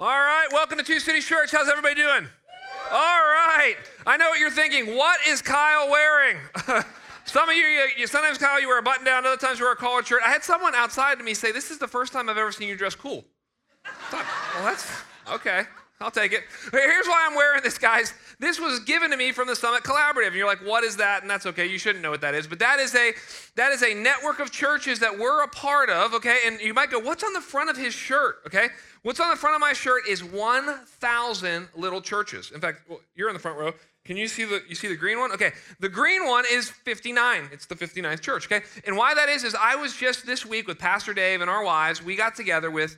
All right, welcome to Two Cities Church. How's everybody doing? All right. I know what you're thinking. What is Kyle wearing? Some of you, you, you, sometimes Kyle, you wear a button down. Other times you wear a collared shirt. I had someone outside to me say, "This is the first time I've ever seen you dress cool." Thought, well, that's okay. I'll take it. Here's why I'm wearing this, guys. This was given to me from the Summit Collaborative. And you're like, what is that? And that's okay. You shouldn't know what that is. But that is a that is a network of churches that we're a part of, okay? And you might go, what's on the front of his shirt? Okay? What's on the front of my shirt is 1,000 little churches. In fact, you're in the front row. Can you see the you see the green one? Okay. The green one is 59. It's the 59th church, okay? And why that is is I was just this week with Pastor Dave and our wives, we got together with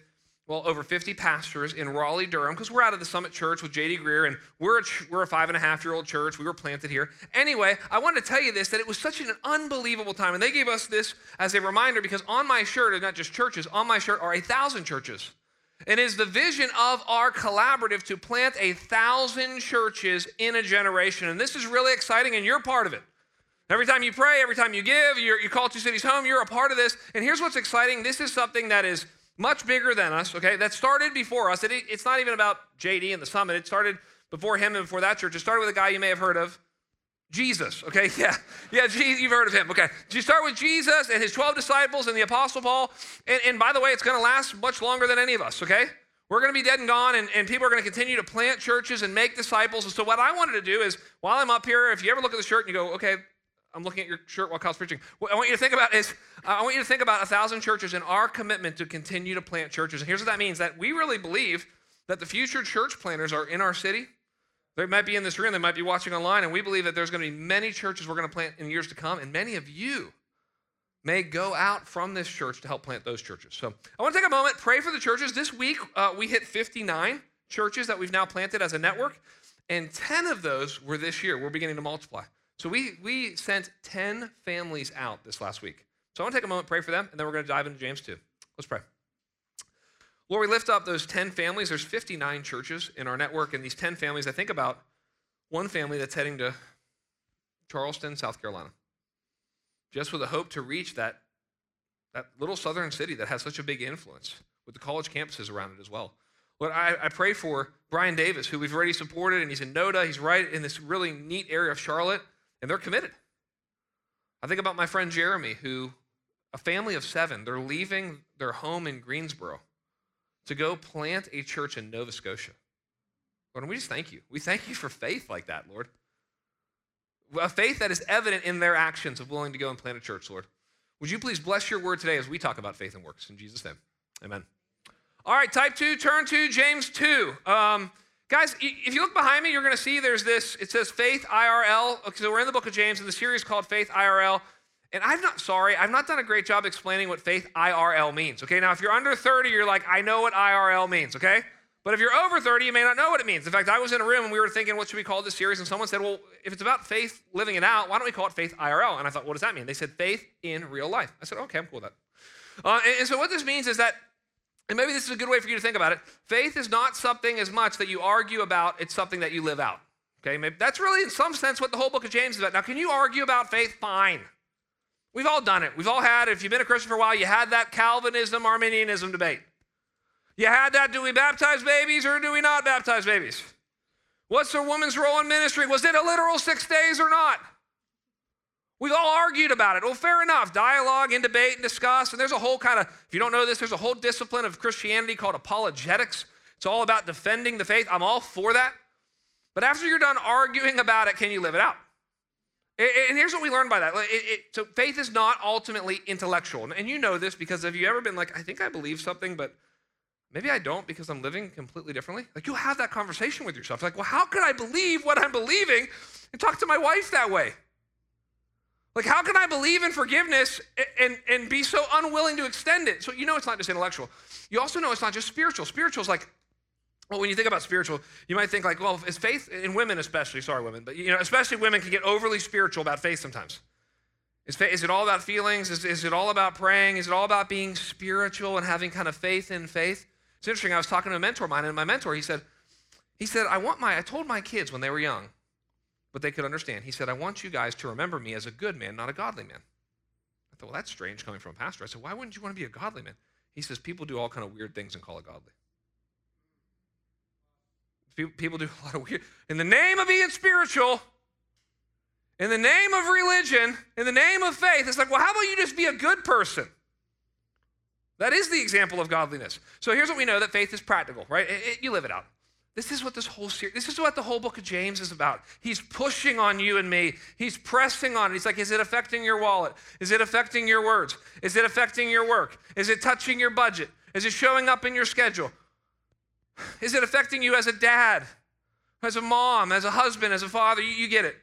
well, over 50 pastors in Raleigh, Durham, because we're out of the Summit Church with J.D. Greear, and we're a, we're a five and a half year old church. We were planted here. Anyway, I wanted to tell you this that it was such an unbelievable time. And they gave us this as a reminder because on my shirt, and not just churches, on my shirt are a thousand churches. and It is the vision of our collaborative to plant a thousand churches in a generation. And this is really exciting, and you're part of it. Every time you pray, every time you give, you call two cities home, you're a part of this. And here's what's exciting this is something that is much bigger than us, okay, that started before us. It, it's not even about JD and the summit. It started before him and before that church. It started with a guy you may have heard of, Jesus, okay? Yeah, yeah, you've heard of him, okay. You start with Jesus and his 12 disciples and the Apostle Paul. And, and by the way, it's going to last much longer than any of us, okay? We're going to be dead and gone, and, and people are going to continue to plant churches and make disciples. And so, what I wanted to do is, while I'm up here, if you ever look at the shirt and you go, okay, I'm looking at your shirt while Kyle's preaching. What I want you to think about is I want you to think about a thousand churches and our commitment to continue to plant churches. And here's what that means: that we really believe that the future church planters are in our city. They might be in this room, they might be watching online, and we believe that there's going to be many churches we're going to plant in years to come, and many of you may go out from this church to help plant those churches. So I want to take a moment, pray for the churches. This week uh, we hit 59 churches that we've now planted as a network, and 10 of those were this year. We're beginning to multiply. So we, we sent 10 families out this last week. So I want to take a moment, pray for them, and then we're going to dive into James 2. Let's pray. Lord, we lift up those 10 families. There's 59 churches in our network, and these 10 families, I think about one family that's heading to Charleston, South Carolina, just with a hope to reach that, that little southern city that has such a big influence with the college campuses around it as well. Lord, I, I pray for Brian Davis, who we've already supported, and he's in NODA. He's right in this really neat area of Charlotte and they're committed. I think about my friend Jeremy, who, a family of seven, they're leaving their home in Greensboro to go plant a church in Nova Scotia. Lord, and we just thank you. We thank you for faith like that, Lord. A faith that is evident in their actions of willing to go and plant a church, Lord. Would you please bless your word today as we talk about faith and works? In Jesus' name, amen. All right, type two, turn to James 2. Um, Guys, if you look behind me, you're going to see there's this, it says Faith IRL. Okay, so we're in the book of James in the series called Faith IRL. And I'm not sorry, I've not done a great job explaining what faith IRL means. Okay, now if you're under 30, you're like, I know what IRL means, okay? But if you're over 30, you may not know what it means. In fact, I was in a room and we were thinking, what should we call this series? And someone said, well, if it's about faith living it out, why don't we call it Faith IRL? And I thought, what does that mean? They said, faith in real life. I said, okay, I'm cool with that. Uh, and, and so what this means is that and maybe this is a good way for you to think about it. Faith is not something as much that you argue about, it's something that you live out. Okay, maybe that's really in some sense what the whole book of James is about. Now, can you argue about faith? Fine. We've all done it. We've all had, if you've been a Christian for a while, you had that Calvinism, Arminianism debate. You had that, do we baptize babies or do we not baptize babies? What's the woman's role in ministry? Was it a literal six days or not? We've all argued about it. Well, fair enough. Dialogue and debate and discuss. And there's a whole kind of, if you don't know this, there's a whole discipline of Christianity called apologetics. It's all about defending the faith. I'm all for that. But after you're done arguing about it, can you live it out? And here's what we learned by that. It, it, so faith is not ultimately intellectual. And you know this because have you ever been like, I think I believe something, but maybe I don't because I'm living completely differently? Like you'll have that conversation with yourself. Like, well, how could I believe what I'm believing and talk to my wife that way? Like, how can I believe in forgiveness and, and be so unwilling to extend it? So, you know, it's not just intellectual. You also know it's not just spiritual. Spiritual is like, well, when you think about spiritual, you might think like, well, is faith in women especially? Sorry, women, but you know, especially women can get overly spiritual about faith sometimes. Is, faith, is it all about feelings? Is, is it all about praying? Is it all about being spiritual and having kind of faith in faith? It's interesting. I was talking to a mentor of mine, and my mentor, he said, he said, I want my, I told my kids when they were young, but they could understand. He said, I want you guys to remember me as a good man, not a godly man. I thought, well, that's strange coming from a pastor. I said, why wouldn't you want to be a godly man? He says, people do all kind of weird things and call it godly. People do a lot of weird. In the name of being spiritual, in the name of religion, in the name of faith, it's like, well, how about you just be a good person? That is the example of godliness. So here's what we know that faith is practical, right? It, it, you live it out. This is what this whole series, this is what the whole book of James is about. He's pushing on you and me. He's pressing on it. He's like, is it affecting your wallet? Is it affecting your words? Is it affecting your work? Is it touching your budget? Is it showing up in your schedule? Is it affecting you as a dad, as a mom, as a husband, as a father? You, you get it.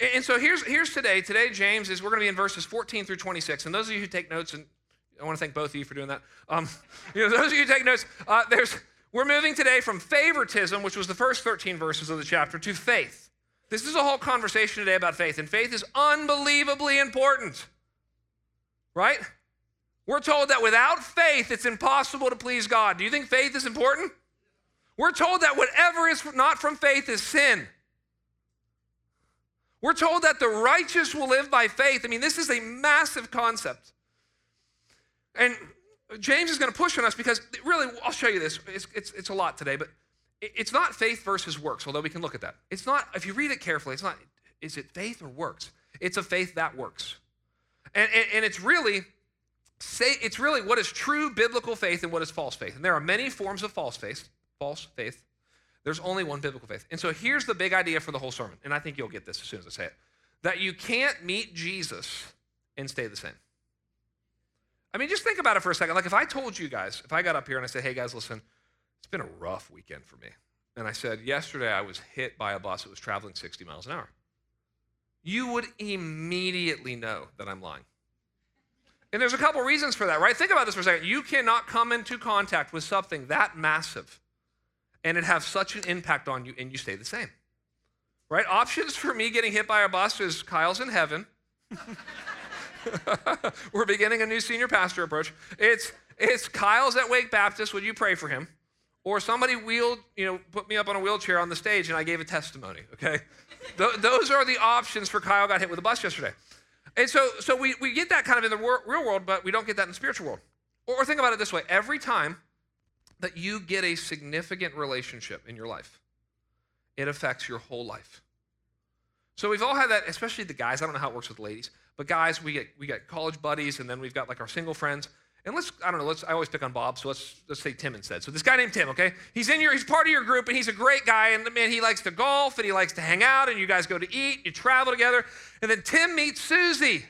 And, and so here's, here's today. Today, James is, we're going to be in verses 14 through 26. And those of you who take notes, and I want to thank both of you for doing that. Um, you know, those of you who take notes, uh, there's, we're moving today from favoritism, which was the first 13 verses of the chapter, to faith. This is a whole conversation today about faith, and faith is unbelievably important, right? We're told that without faith, it's impossible to please God. Do you think faith is important? We're told that whatever is not from faith is sin. We're told that the righteous will live by faith. I mean, this is a massive concept. And James is going to push on us because really, I'll show you this. It's, it's, it's a lot today, but it's not faith versus works, although we can look at that. It's not, if you read it carefully, it's not, is it faith or works? It's a faith that works. And, and, and it's really, say, it's really what is true biblical faith and what is false faith. And there are many forms of false faith, false faith. There's only one biblical faith. And so here's the big idea for the whole sermon, and I think you'll get this as soon as I say it that you can't meet Jesus and stay the same. I mean, just think about it for a second. Like if I told you guys, if I got up here and I said, hey guys, listen, it's been a rough weekend for me. And I said, yesterday I was hit by a bus that was traveling 60 miles an hour. You would immediately know that I'm lying. And there's a couple reasons for that, right? Think about this for a second. You cannot come into contact with something that massive and it have such an impact on you and you stay the same. Right? Options for me getting hit by a bus is Kyle's in heaven. We're beginning a new senior pastor approach. It's it's Kyle's at Wake Baptist. Would you pray for him? Or somebody wheeled, you know, put me up on a wheelchair on the stage and I gave a testimony. Okay, Th- those are the options for Kyle got hit with a bus yesterday. And so, so we, we get that kind of in the wor- real world, but we don't get that in the spiritual world. Or, or think about it this way: every time that you get a significant relationship in your life, it affects your whole life. So we've all had that, especially the guys. I don't know how it works with ladies, but guys, we get we got college buddies, and then we've got like our single friends. And let's, I don't know, let's, I always pick on Bob, so let's, let's say Tim instead. So this guy named Tim, okay? He's in your, he's part of your group, and he's a great guy, and man, he likes to golf, and he likes to hang out, and you guys go to eat, you travel together. And then Tim meets Susie.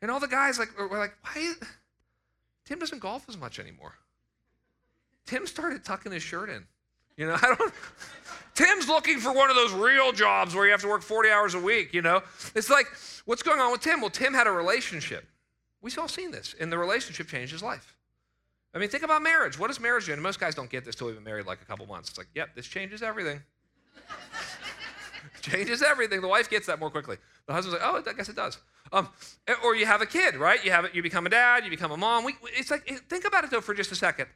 And all the guys like, were like, why? Tim doesn't golf as much anymore. Tim started tucking his shirt in. You know, I don't. Tim's looking for one of those real jobs where you have to work 40 hours a week, you know? It's like, what's going on with Tim? Well, Tim had a relationship. We've all seen this, and the relationship changed his life. I mean, think about marriage. What does marriage do? And most guys don't get this till we've been married like a couple months. It's like, yep, this changes everything. changes everything. The wife gets that more quickly. The husband's like, oh, I guess it does. Um, or you have a kid, right? You have it. You become a dad. You become a mom. We, it's like, think about it though for just a second.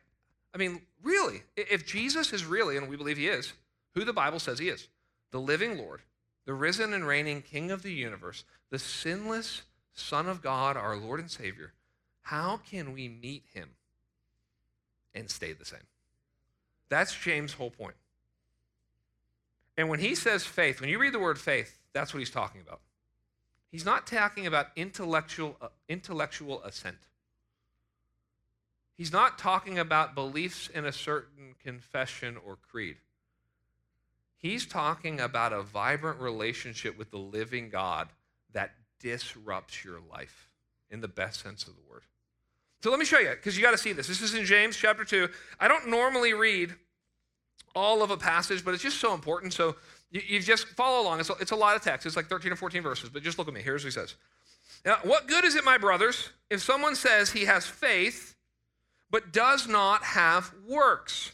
I mean, really, if Jesus is really, and we believe he is, who the Bible says he is, the living Lord, the risen and reigning King of the universe, the sinless Son of God, our Lord and Savior, how can we meet him and stay the same? That's James' whole point. And when he says faith, when you read the word faith, that's what he's talking about. He's not talking about intellectual, uh, intellectual assent. He's not talking about beliefs in a certain confession or creed. He's talking about a vibrant relationship with the living God that disrupts your life in the best sense of the word. So let me show you, because you got to see this. This is in James chapter 2. I don't normally read all of a passage, but it's just so important. So you, you just follow along. It's a, it's a lot of text. It's like 13 or 14 verses, but just look at me. Here's what he says. Now, what good is it, my brothers, if someone says he has faith but does not have works.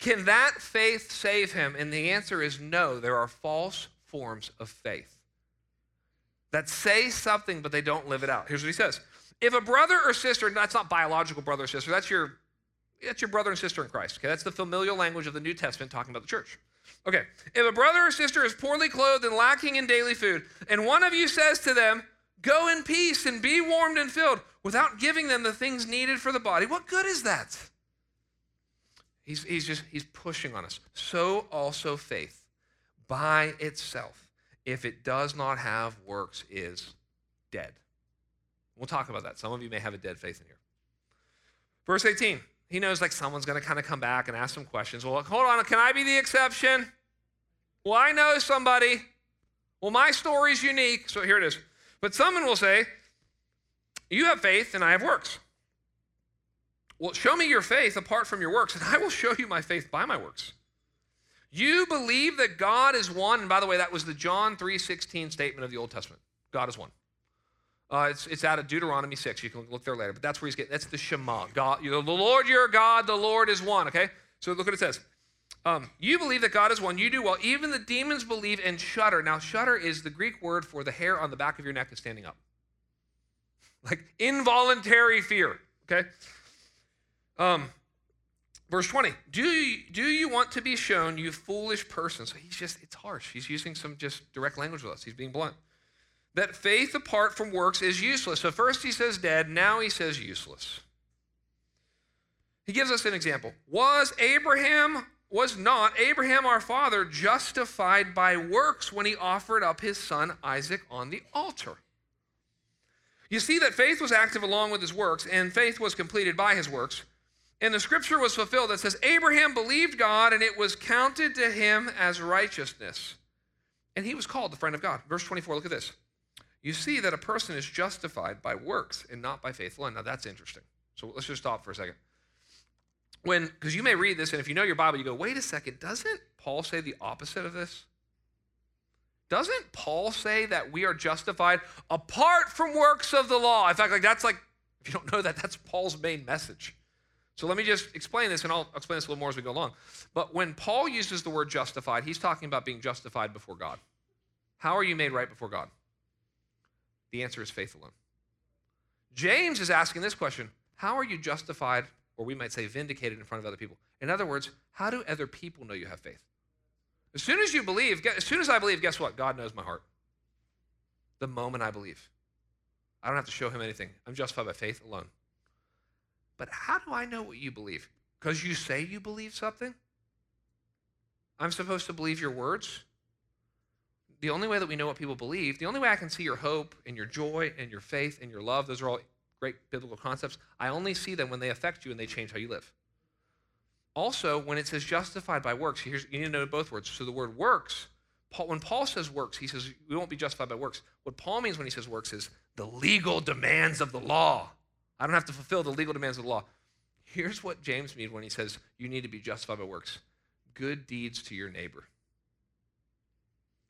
Can that faith save him? And the answer is no. There are false forms of faith that say something, but they don't live it out. Here's what he says If a brother or sister, that's not biological brother or sister, that's your, that's your brother and sister in Christ. Okay, that's the familial language of the New Testament talking about the church. Okay, if a brother or sister is poorly clothed and lacking in daily food, and one of you says to them, Go in peace and be warmed and filled without giving them the things needed for the body. What good is that? He's, he's just, he's pushing on us. So also faith by itself, if it does not have works, is dead. We'll talk about that. Some of you may have a dead faith in here. Verse 18, he knows like someone's going to kind of come back and ask some questions. Well, hold on, can I be the exception? Well, I know somebody. Well, my story's unique. So here it is. But someone will say, You have faith and I have works. Well, show me your faith apart from your works, and I will show you my faith by my works. You believe that God is one, and by the way, that was the John 3:16 statement of the Old Testament. God is one. Uh, it's, it's out of Deuteronomy 6. You can look there later, but that's where he's getting. That's the Shema. God, the Lord your God, the Lord is one. Okay, so look what it says. Um, you believe that God is one. You do well. Even the demons believe and shudder. Now, shudder is the Greek word for the hair on the back of your neck is standing up, like involuntary fear. Okay. Um, verse 20. Do you, do you want to be shown, you foolish person? So he's just, it's harsh. He's using some just direct language with us. He's being blunt. That faith apart from works is useless. So first he says dead, now he says useless. He gives us an example. Was Abraham, was not Abraham our father justified by works when he offered up his son Isaac on the altar? You see that faith was active along with his works, and faith was completed by his works. And the scripture was fulfilled that says, Abraham believed God, and it was counted to him as righteousness. And he was called the friend of God. Verse 24, look at this. You see that a person is justified by works and not by faith alone. Now that's interesting. So let's just stop for a second. When, because you may read this, and if you know your Bible, you go, wait a second, doesn't Paul say the opposite of this? Doesn't Paul say that we are justified apart from works of the law? In fact, like that's like, if you don't know that, that's Paul's main message. So let me just explain this, and I'll explain this a little more as we go along. But when Paul uses the word justified, he's talking about being justified before God. How are you made right before God? The answer is faith alone. James is asking this question How are you justified, or we might say vindicated in front of other people? In other words, how do other people know you have faith? As soon as you believe, as soon as I believe, guess what? God knows my heart. The moment I believe, I don't have to show him anything. I'm justified by faith alone. But how do I know what you believe? Because you say you believe something? I'm supposed to believe your words? The only way that we know what people believe, the only way I can see your hope and your joy and your faith and your love, those are all great biblical concepts. I only see them when they affect you and they change how you live. Also, when it says justified by works, you need to know both words. So the word works, Paul, when Paul says works, he says we won't be justified by works. What Paul means when he says works is the legal demands of the law. I don't have to fulfill the legal demands of the law. Here's what James means when he says you need to be justified by works good deeds to your neighbor.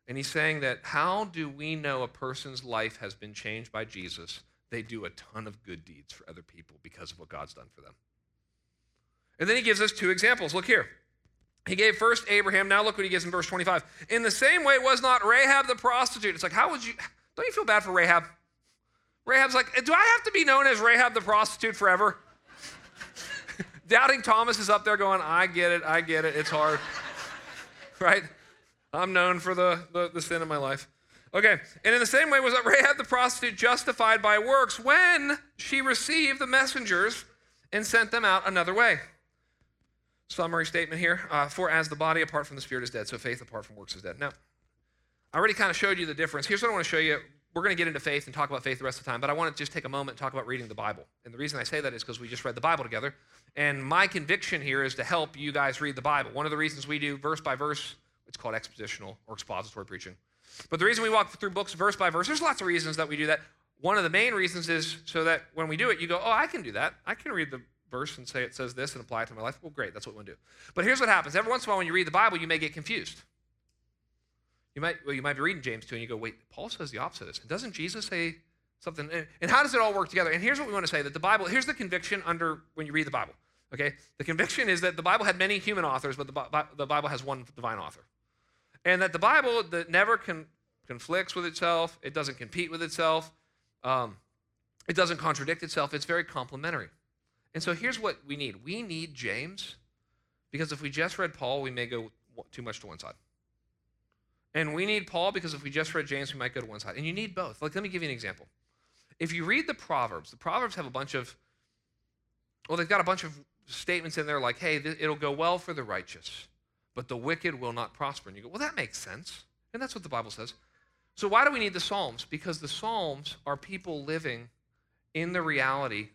And he's saying that how do we know a person's life has been changed by Jesus? They do a ton of good deeds for other people because of what God's done for them. And then he gives us two examples. Look here. He gave first Abraham. Now look what he gives in verse 25. In the same way, was not Rahab the prostitute? It's like, how would you, don't you feel bad for Rahab? Rahab's like, do I have to be known as Rahab the prostitute forever? Doubting Thomas is up there going, I get it, I get it, it's hard. right? I'm known for the, the, the, sin of my life. Okay, and in the same way was Rahab the prostitute justified by works when she received the messengers and sent them out another way. Summary statement here uh, For as the body apart from the spirit is dead, so faith apart from works is dead. Now, I already kind of showed you the difference. Here's what I want to show you we're going to get into faith and talk about faith the rest of the time, but I want to just take a moment and talk about reading the Bible. And the reason I say that is because we just read the Bible together. And my conviction here is to help you guys read the Bible. One of the reasons we do verse by verse, it's called expositional or expository preaching. But the reason we walk through books verse by verse, there's lots of reasons that we do that. One of the main reasons is so that when we do it, you go, oh, I can do that. I can read the verse and say it says this and apply it to my life. Well, great, that's what we want to do. But here's what happens. Every once in a while, when you read the Bible, you may get confused. You might, well, you might be reading James 2 and you go, wait, Paul says the opposite of this. Doesn't Jesus say something? And how does it all work together? And here's what we want to say that the Bible, here's the conviction under when you read the Bible. Okay? The conviction is that the Bible had many human authors, but the, Bible has one divine author. And that the Bible that never con, conflicts with itself, it doesn't compete with itself, um, it doesn't contradict itself, it's very complementary. And so here's what we need we need James, because if we just read Paul, we may go too much to one side. And we need Paul because if we just read James, we might go to one side. And you need both. Like, let me give you an example. If you read the Proverbs, the Proverbs have a bunch of, well, they've got a bunch of statements in there like, hey, th- it'll go well for the righteous, but the wicked will not prosper. And you go, well, that makes sense. And that's what the Bible says. So why do we need the Psalms? Because the Psalms are people living in the reality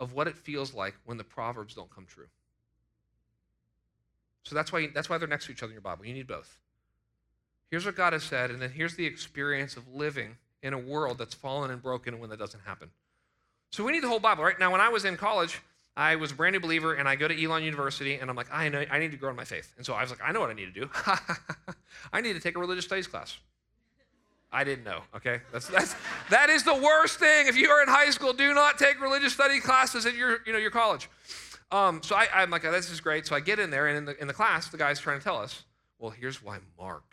of what it feels like when the Proverbs don't come true. So that's why, that's why they're next to each other in your Bible. You need both. Here's what God has said, and then here's the experience of living in a world that's fallen and broken when that doesn't happen. So we need the whole Bible, right? Now, when I was in college, I was a brand new believer, and I go to Elon University, and I'm like, I know, I need to grow in my faith. And so I was like, I know what I need to do. I need to take a religious studies class. I didn't know. Okay, that's that's that is the worst thing. If you are in high school, do not take religious study classes at your you know your college. Um, so I, I'm like, oh, this is great. So I get in there, and in the in the class, the guy's trying to tell us, well, here's why Mark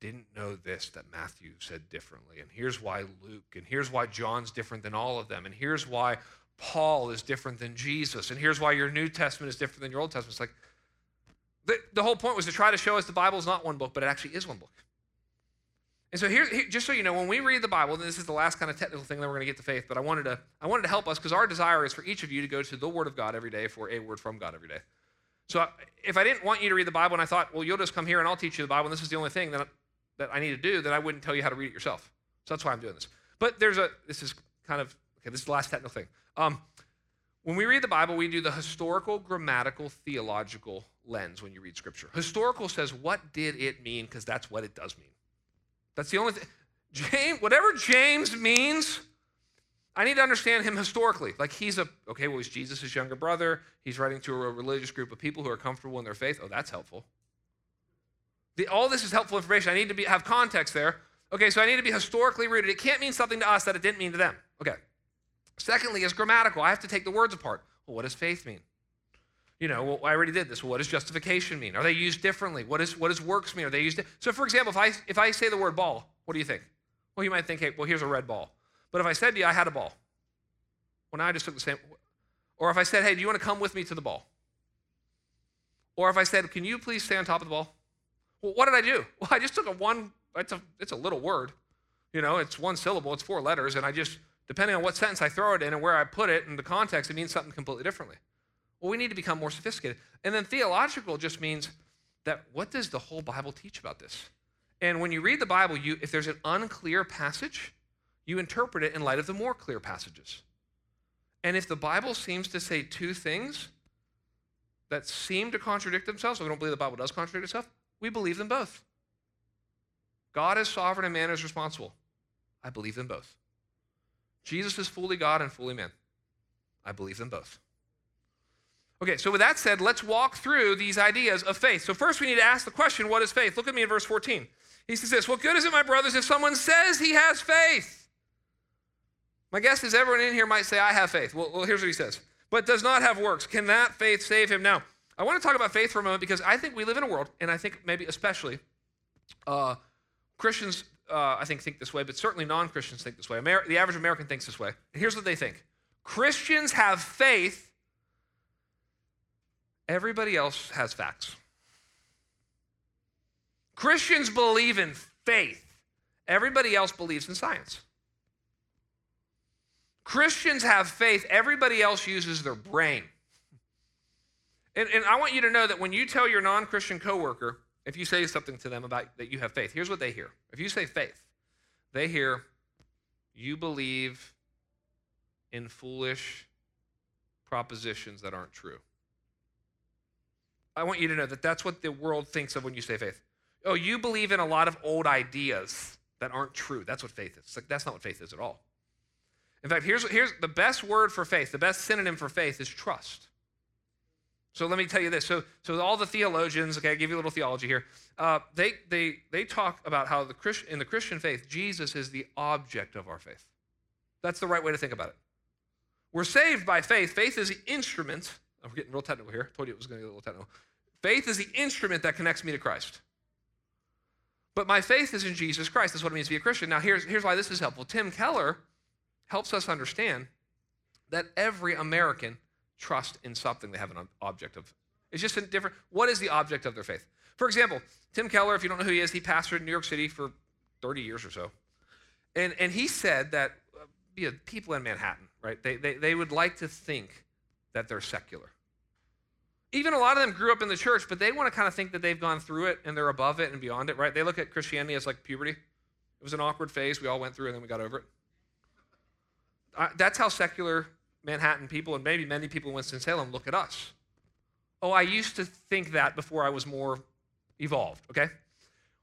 didn't know this that Matthew said differently. And here's why Luke, and here's why John's different than all of them, and here's why Paul is different than Jesus, and here's why your New Testament is different than your Old Testament. It's like the, the whole point was to try to show us the Bible is not one book, but it actually is one book. And so here, here, just so you know, when we read the Bible, and this is the last kind of technical thing that we're going to get to faith, but I wanted to, I wanted to help us because our desire is for each of you to go to the Word of God every day for a word from God every day. So if I didn't want you to read the Bible and I thought, well, you'll just come here and I'll teach you the Bible, and this is the only thing that that I need to do, then I wouldn't tell you how to read it yourself. So that's why I'm doing this. But there's a, this is kind of, okay, this is the last technical thing. Um, when we read the Bible, we do the historical, grammatical, theological lens when you read Scripture. Historical says, what did it mean? Because that's what it does mean. That's the only thing. James, whatever James means, I need to understand him historically. Like he's a, okay, well, he's Jesus' younger brother. He's writing to a religious group of people who are comfortable in their faith. Oh, that's helpful. The, all this is helpful information. I need to be, have context there. Okay, so I need to be historically rooted. It can't mean something to us that it didn't mean to them. Okay. Secondly, is grammatical. I have to take the words apart. Well, what does faith mean? You know, well, I already did this. Well, what does justification mean? Are they used differently? What, is, what does works mean? Are they used? Di- so, for example, if I, if I say the word ball, what do you think? Well, you might think, hey, well, here's a red ball. But if I said to you, I had a ball, well, now I just took the same. Or if I said, hey, do you want to come with me to the ball? Or if I said, can you please stay on top of the ball? Well, what did I do? Well, I just took a one, it's a, it's a little word. You know, it's one syllable, it's four letters, and I just, depending on what sentence I throw it in and where I put it in the context, it means something completely differently. Well, we need to become more sophisticated. And then theological just means that what does the whole Bible teach about this? And when you read the Bible, you, if there's an unclear passage, you interpret it in light of the more clear passages. And if the Bible seems to say two things that seem to contradict themselves, so we don't believe the Bible does contradict itself, we believe them both. God is sovereign and man is responsible. I believe them both. Jesus is fully God and fully man. I believe them both. Okay, so with that said, let's walk through these ideas of faith. So, first, we need to ask the question what is faith? Look at me in verse 14. He says this What good is it, my brothers, if someone says he has faith? My guess is everyone in here might say, I have faith. Well, well here's what he says, but does not have works. Can that faith save him? Now, I want to talk about faith for a moment because I think we live in a world, and I think maybe especially uh, Christians, uh, I think, think this way, but certainly non Christians think this way. Amer- the average American thinks this way. And here's what they think Christians have faith, everybody else has facts. Christians believe in faith, everybody else believes in science. Christians have faith, everybody else uses their brain. And, and I want you to know that when you tell your non Christian coworker, if you say something to them about that you have faith, here's what they hear. If you say faith, they hear you believe in foolish propositions that aren't true. I want you to know that that's what the world thinks of when you say faith. Oh, you believe in a lot of old ideas that aren't true. That's what faith is. Like that's not what faith is at all. In fact, here's, here's the best word for faith, the best synonym for faith is trust. So let me tell you this. So, so all the theologians, okay, I give you a little theology here. Uh, they, they, they talk about how the Christ, in the Christian faith, Jesus is the object of our faith. That's the right way to think about it. We're saved by faith. Faith is the instrument. I'm getting real technical here. I told you it was going to get a little technical. Faith is the instrument that connects me to Christ. But my faith is in Jesus Christ. That's what it means to be a Christian. Now, here's, here's why this is helpful. Tim Keller helps us understand that every American trust in something they have an object of. It's just a different, what is the object of their faith? For example, Tim Keller, if you don't know who he is, he pastored in New York City for 30 years or so. And, and he said that uh, people in Manhattan, right, they, they, they would like to think that they're secular. Even a lot of them grew up in the church, but they want to kind of think that they've gone through it and they're above it and beyond it, right? They look at Christianity as like puberty. It was an awkward phase we all went through and then we got over it. That's how secular Manhattan people and maybe many people in Winston-Salem look at us. Oh, I used to think that before I was more evolved, okay?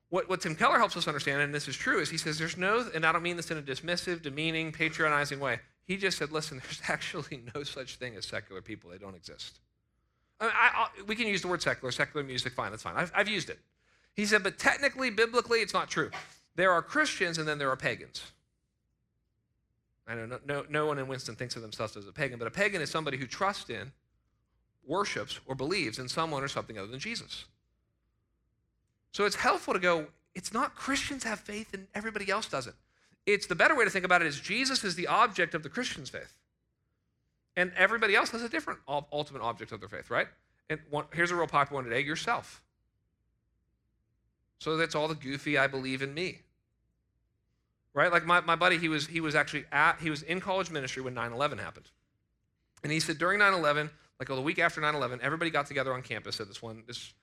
What, what Tim Keller helps us understand, and this is true, is he says there's no, and I don't mean this in a dismissive, demeaning, patronizing way. He just said, listen, there's actually no such thing as secular people. They don't exist. I mean, I, I, we can use the word secular, secular music, fine, that's fine. I've, I've used it. He said, but technically, biblically, it's not true. There are Christians and then there are pagans. I know no, no, one in Winston thinks of themselves as a pagan, but a pagan is somebody who trusts in, worships, or believes in someone or something other than Jesus. So it's helpful to go, it's not Christians have faith and everybody else doesn't. It's the better way to think about it is Jesus is the object of the Christian's faith. And everybody else has a different ultimate object of their faith, right? And one, here's a real popular one today yourself. So that's all the goofy, I believe in me. Right? Like my, my buddy, he was, he was actually at, he was in college ministry when 9 11 happened. And he said during 9 11, like oh, the week after 9 11, everybody got together on campus at this one, this,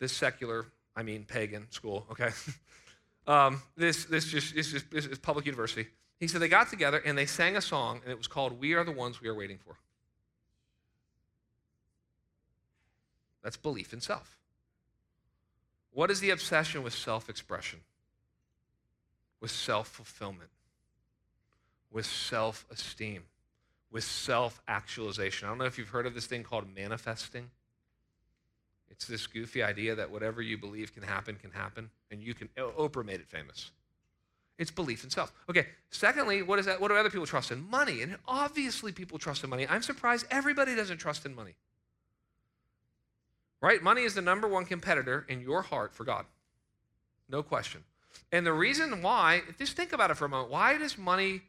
this secular, I mean pagan school, okay? um, this, this, just, this, is, this is public university. He said they got together and they sang a song, and it was called We Are the Ones We Are Waiting For. That's belief in self. What is the obsession with self expression? With self fulfillment, with self esteem, with self actualization. I don't know if you've heard of this thing called manifesting. It's this goofy idea that whatever you believe can happen can happen, and you can. Oprah made it famous. It's belief in self. Okay, secondly, what is that? What do other people trust in? Money. And obviously, people trust in money. I'm surprised everybody doesn't trust in money. Right? Money is the number one competitor in your heart for God. No question. And the reason why, just think about it for a moment. Why does money,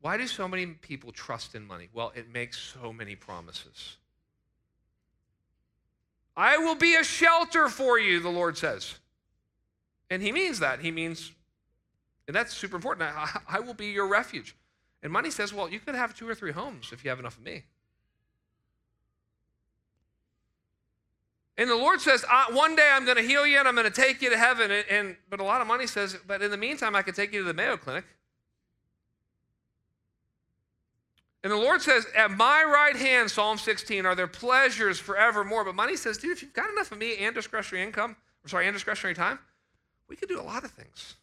why do so many people trust in money? Well, it makes so many promises. I will be a shelter for you, the Lord says. And he means that. He means and that's super important. I, I will be your refuge. And money says, well, you could have two or three homes if you have enough of me. And the Lord says, one day I'm going to heal you and I'm going to take you to heaven. And, and, but a lot of money says, but in the meantime, I could take you to the Mayo Clinic. And the Lord says, at my right hand, Psalm 16, are there pleasures forevermore. But money says, dude, if you've got enough of me and discretionary income, or sorry, and discretionary time, we could do a lot of things.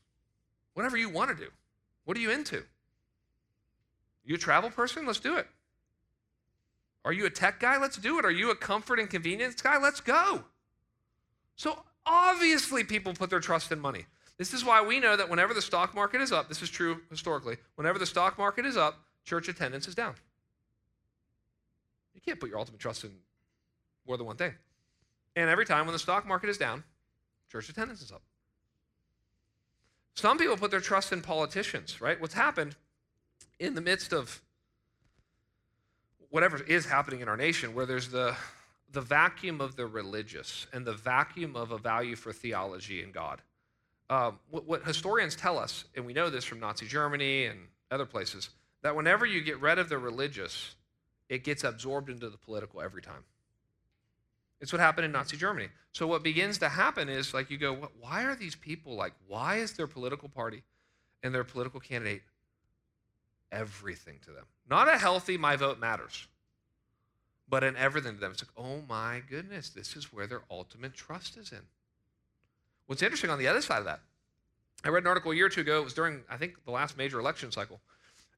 Whatever you want to do. What are you into? You a travel person? Let's do it. Are you a tech guy? Let's do it. Are you a comfort and convenience guy? Let's go. So obviously, people put their trust in money. This is why we know that whenever the stock market is up, this is true historically, whenever the stock market is up, church attendance is down. You can't put your ultimate trust in more than one thing. And every time when the stock market is down, church attendance is up. Some people put their trust in politicians, right? What's happened in the midst of whatever is happening in our nation, where there's the, the vacuum of the religious and the vacuum of a value for theology and God. Um, what, what historians tell us, and we know this from Nazi Germany and other places, that whenever you get rid of the religious, it gets absorbed into the political every time. It's what happened in Nazi Germany. So what begins to happen is like you go, why are these people like, why is their political party and their political candidate everything to them? Not a healthy, my vote matters, but in everything to them. It's like, oh my goodness, this is where their ultimate trust is in. What's interesting on the other side of that, I read an article a year or two ago, it was during, I think, the last major election cycle.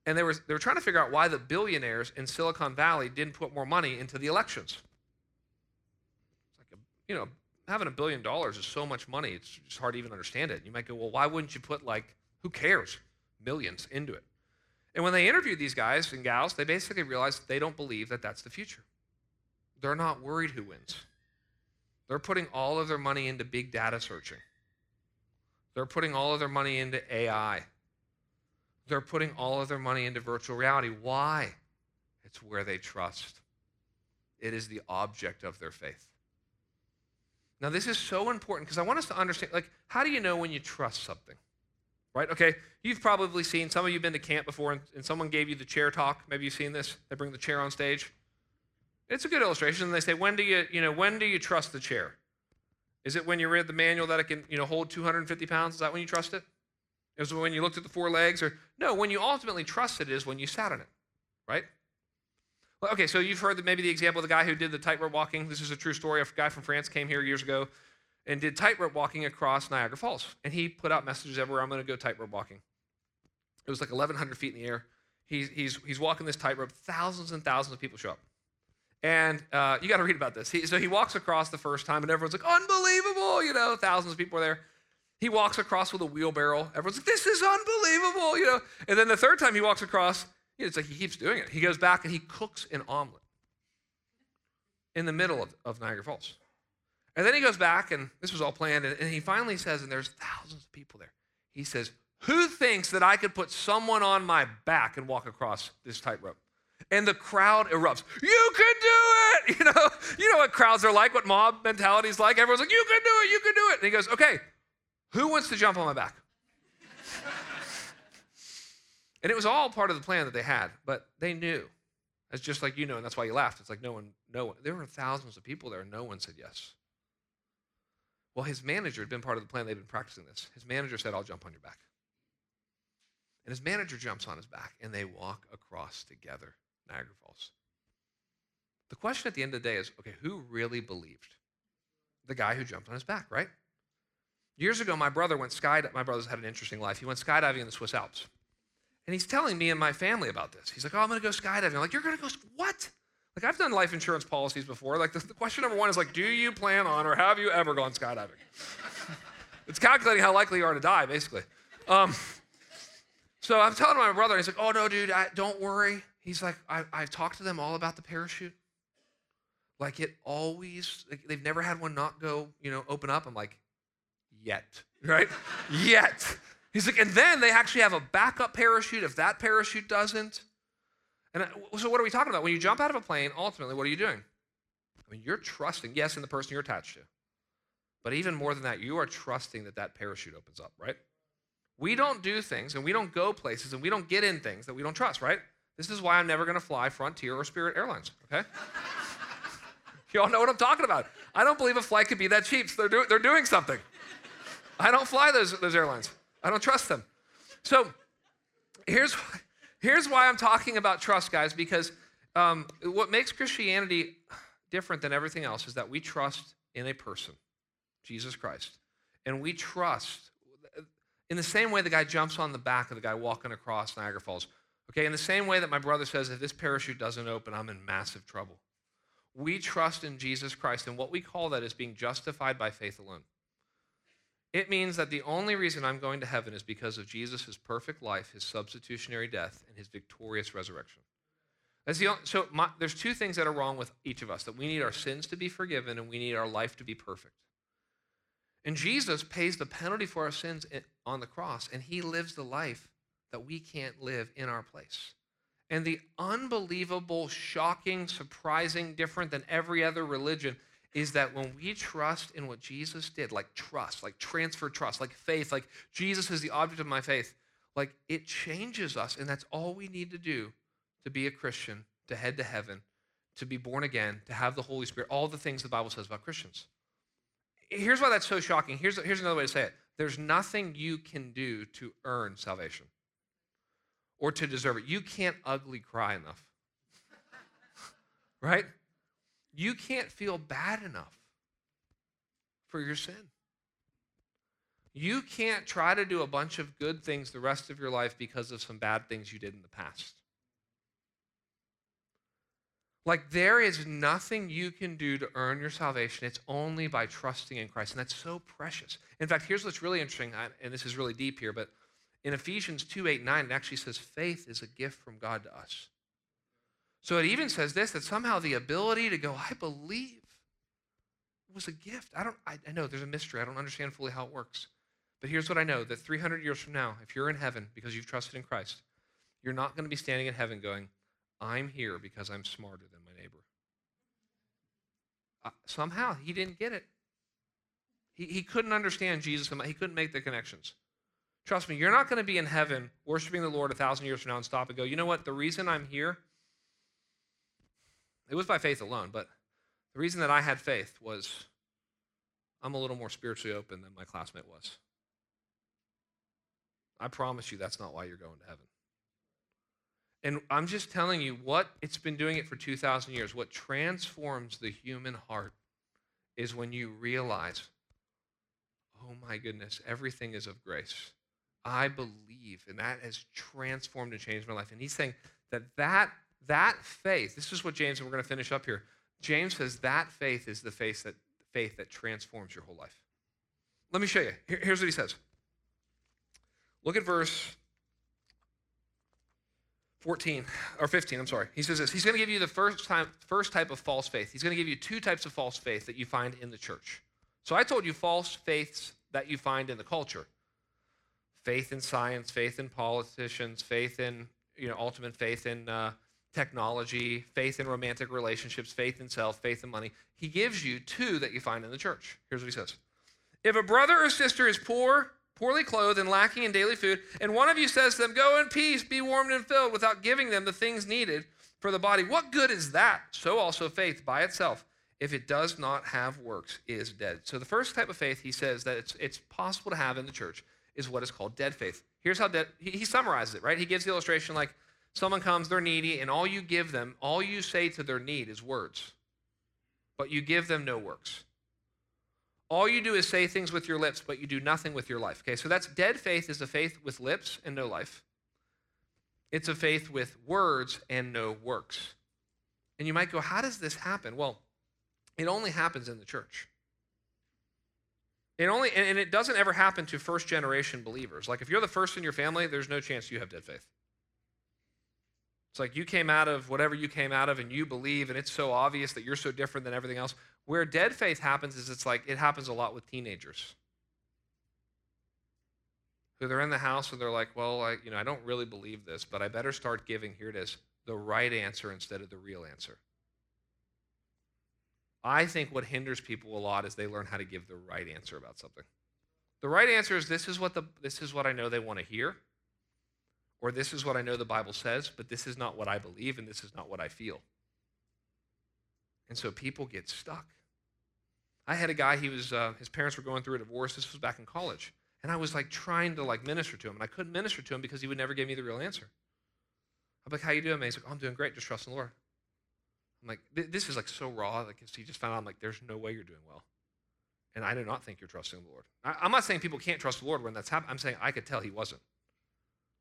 And they were, they were trying to figure out why the billionaires in Silicon Valley didn't put more money into the elections It's like, a, you know, having a billion dollars is so much money, it's just hard to even understand it. You might go, well, why wouldn't you put like, who cares, millions into it? And when they interviewed these guys and gals, they basically realized they don't believe that that's the future. They're not worried who wins. They're putting all of their money into big data searching. They're putting all of their money into AI. They're putting all of their money into virtual reality. Why? It's where they trust. It is the object of their faith. Now, this is so important because I want us to understand like, how do you know when you trust something? Right? Okay, you've probably seen, some of you been to camp before and, and someone gave you the chair talk. Maybe you've seen this. They bring the chair on stage. It's a good illustration. And they say, when do you, you know, when do you trust the chair? Is it when you read the manual that it can, you know, hold 250 pounds? Is that when you trust it? Is it when you looked at the four legs? Or no, when you ultimately trust it is when you sat on it, right? Well, okay, so you've heard that maybe the example of the guy who did the tightrope walking. This is a true story. A guy from France came here years ago and did tightrope walking across Niagara Falls. And he put out messages everywhere, I'm going to go tightrope walking. It was like 1,100 feet in the air. He's, he's, he's walking this tightrope. Thousands and thousands of people show up. And uh, you got to read about this. He, so he walks across the first time, and everyone's like, unbelievable, you know, thousands of people are there. He walks across with a wheelbarrow. Everyone's like, this is unbelievable, you know. And then the third time he walks across, it's like he keeps doing it. He goes back and he cooks an omelet in the middle of, of Niagara Falls. And then he goes back, and this was all planned, and, and he finally says, and there's thousands of people there. He says, Who thinks that I could put someone on my back and walk across this tightrope? and the crowd erupts. You can do it! You know, you know what crowds are like, what mob mentality is like. Everyone's like, you can do it, you can do it. And he goes, okay, who wants to jump on my back? and it was all part of the plan that they had, but they knew. It's just like you know, and that's why you laughed. It's like no one, no one. There were thousands of people there, and no one said yes. Well, his manager had been part of the plan. They'd been practicing this. His manager said, I'll jump on your back. And his manager jumps on his back, and they walk across together Niagara Falls. The question at the end of the day is okay, who really believed? The guy who jumped on his back, right? Years ago, my brother went skydiving. My brother's had an interesting life. He went skydiving in the Swiss Alps. And he's telling me and my family about this. He's like, oh, I'm going to go skydiving. I'm like, you're going to go, what? Like, I've done life insurance policies before. Like, the, the question number one is like, do you plan on or have you ever gone skydiving? it's calculating how likely you are to die, basically. Um, so I'm telling my brother, he's like, oh, no, dude, I, don't worry. He's like, I, I've talked to them all about the parachute. Like it always, like they've never had one not go, you know, open up. I'm like, yet, right? yet. He's like, and then they actually have a backup parachute if that parachute doesn't. And uh, so, what are we talking about? When you jump out of a plane, ultimately, what are you doing? I mean, you're trusting, yes, in the person you're attached to. But even more than that, you are trusting that that parachute opens up, right? We don't do things and we don't go places and we don't get in things that we don't trust, right? This is why I'm never going to fly Frontier or Spirit Airlines, okay? you all know what I'm talking about. I don't believe a flight could be that cheap, so they're, do- they're doing something. I don't fly those, those airlines. I don't trust them. So here's, here's why I'm talking about trust, guys, because um, what makes Christianity different than everything else is that we trust in a person, Jesus Christ. And we trust in the same way the guy jumps on the back of the guy walking across Niagara Falls. Okay, in the same way that my brother says, if this parachute doesn't open, I'm in massive trouble. We trust in Jesus Christ, and what we call that is being justified by faith alone. It means that the only reason I'm going to heaven is because of Jesus' perfect life, his substitutionary death, and his victorious resurrection. That's the only, so my, there's two things that are wrong with each of us that we need our sins to be forgiven and we need our life to be perfect. And Jesus pays the penalty for our sins on the cross, and he lives the life that we can't live in our place. And the unbelievable, shocking, surprising, different than every other religion is that when we trust in what Jesus did, like trust, like transfer trust, like faith, like Jesus is the object of my faith, like it changes us. And that's all we need to do to be a Christian, to head to heaven, to be born again, to have the Holy Spirit, all the things the Bible says about Christians. Here's why that's so shocking. Here's, here's another way to say it there's nothing you can do to earn salvation or to deserve it. You can't ugly cry enough. right? You can't feel bad enough for your sin. You can't try to do a bunch of good things the rest of your life because of some bad things you did in the past. Like, there is nothing you can do to earn your salvation. It's only by trusting in Christ. And that's so precious. In fact, here's what's really interesting, and this is really deep here, but in Ephesians 2 8, 9, it actually says faith is a gift from God to us. So it even says this that somehow the ability to go, I believe, was a gift. I don't, I, I know there's a mystery. I don't understand fully how it works. But here's what I know that 300 years from now, if you're in heaven because you've trusted in Christ, you're not going to be standing in heaven going, I'm here because I'm smarter than my neighbor. Uh, somehow he didn't get it. He, he couldn't understand Jesus. He couldn't make the connections. Trust me, you're not going to be in heaven worshiping the Lord a thousand years from now and stop and go, you know what? The reason I'm here, It was by faith alone, but the reason that I had faith was I'm a little more spiritually open than my classmate was. I promise you that's not why you're going to heaven. And I'm just telling you what it's been doing it for 2,000 years. What transforms the human heart is when you realize, oh my goodness, everything is of grace. I believe, and that has transformed and changed my life. And he's saying that that, that faith, this is what James, and we're going to finish up here. James says that faith is the faith that, faith that transforms your whole life. Let me show you. Here, here's what he says. Look at verse 14 or 15, I'm sorry. He says this. He's going to give you the first time first type of false faith. He's going to give you two types of false faith that you find in the church. So I told you false faiths that you find in the culture. Faith in science, faith in politicians, faith in, you know, ultimate faith in uh, technology, faith in romantic relationships, faith in self, faith in money. He gives you two that you find in the church. Here's what he says. If a brother or sister is poor poorly clothed and lacking in daily food, and one of you says to them, Go in peace, be warmed and filled, without giving them the things needed for the body, what good is that? So also faith by itself, if it does not have works, is dead. So the first type of faith he says that it's, it's possible to have in the church is what is called dead faith. Here's how dead, he, he summarizes it, right? He gives the illustration like someone comes, they're needy, and all you give them, all you say to their need is words, but you give them no works. All you do is say things with your lips, but you do nothing with your life. Okay, so that's dead faith is a faith with lips and no life. It's a faith with words and no works. And you might go, how does this happen? Well, it only happens in the church. It only and it doesn't ever happen to first generation believers. Like if you're the first in your family, there's no chance you have dead faith. It's like you came out of whatever you came out of and you believe, and it's so obvious that you're so different than everything else. Where dead faith happens is it's like it happens a lot with teenagers. Who they're in the house and they're like, well, I, you know, I don't really believe this, but I better start giving, here it is, the right answer instead of the real answer. I think what hinders people a lot is they learn how to give the right answer about something. The right answer is this is what the this is what I know they want to hear or this is what I know the Bible says, but this is not what I believe and this is not what I feel. And so people get stuck. I had a guy, he was, uh, his parents were going through a divorce. This was back in college. And I was like trying to like minister to him. And I couldn't minister to him because he would never give me the real answer. I'm like, how you doing, man? He's like, oh, I'm doing great. Just trust in the Lord. I'm like, this is like so raw. Like he just found out, I'm like, there's no way you're doing well. And I do not think you're trusting the Lord. I, am not saying people can't trust the Lord when that's happening. I'm saying I could tell he wasn't.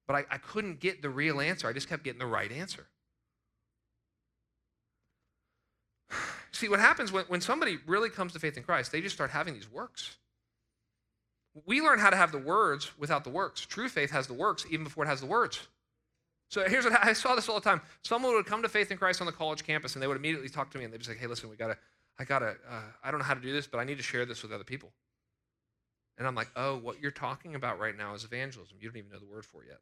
But I, I couldn't get the real answer. I just kept getting the right answer. See, what happens when, when somebody really comes to faith in Christ, they just start having these works. We learn how to have the words without the works. True faith has the works even before it has the words. So here's what I saw this all the time. Someone would come to faith in Christ on the college campus and they would immediately talk to me and they'd be like, hey, listen, we got to, I got to, uh, I don't know how to do this, but I need to share this with other people. And I'm like, oh, what you're talking about right now is evangelism. You don't even know the word for it yet.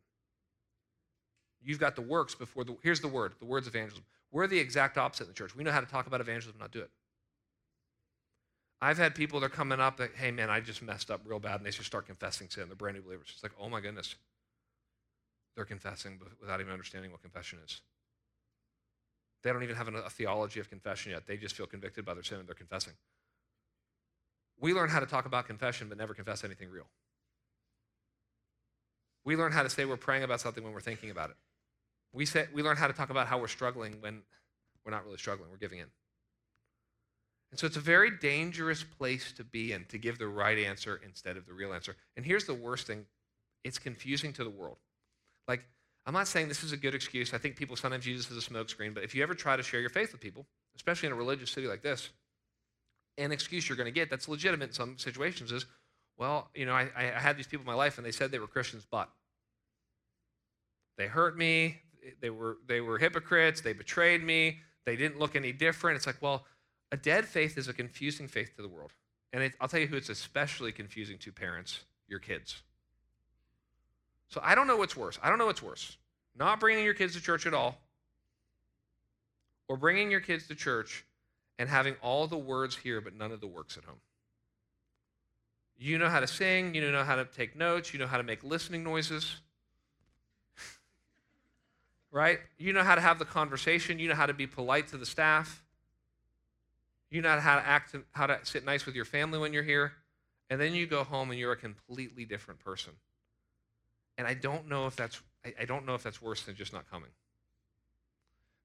You've got the works before the, here's the word, the word's of evangelism. We're the exact opposite in the church. We know how to talk about evangelism, not do it. I've had people that are coming up that, hey man, I just messed up real bad, and they just start confessing sin. They're brand new believers. It's like, oh my goodness. They're confessing without even understanding what confession is. They don't even have a theology of confession yet. They just feel convicted by their sin and they're confessing. We learn how to talk about confession, but never confess anything real. We learn how to say we're praying about something when we're thinking about it. We, say, we learn how to talk about how we're struggling when we're not really struggling, we're giving in. And so it's a very dangerous place to be in to give the right answer instead of the real answer. And here's the worst thing it's confusing to the world. Like, I'm not saying this is a good excuse. I think people sometimes use this as a smokescreen, but if you ever try to share your faith with people, especially in a religious city like this, an excuse you're going to get that's legitimate in some situations is, well, you know, I, I had these people in my life and they said they were Christians, but they hurt me, they were, they were hypocrites, they betrayed me, they didn't look any different. It's like, well, a dead faith is a confusing faith to the world. And it, I'll tell you who it's especially confusing to parents, your kids. So I don't know what's worse. I don't know what's worse. Not bringing your kids to church at all, or bringing your kids to church and having all the words here but none of the works at home. You know how to sing, you know how to take notes, you know how to make listening noises right? You know how to have the conversation, you know how to be polite to the staff. You know how to act, how to sit nice with your family when you're here, and then you go home and you're a completely different person. And I don't know if that's I, don't know if that's worse than just not coming.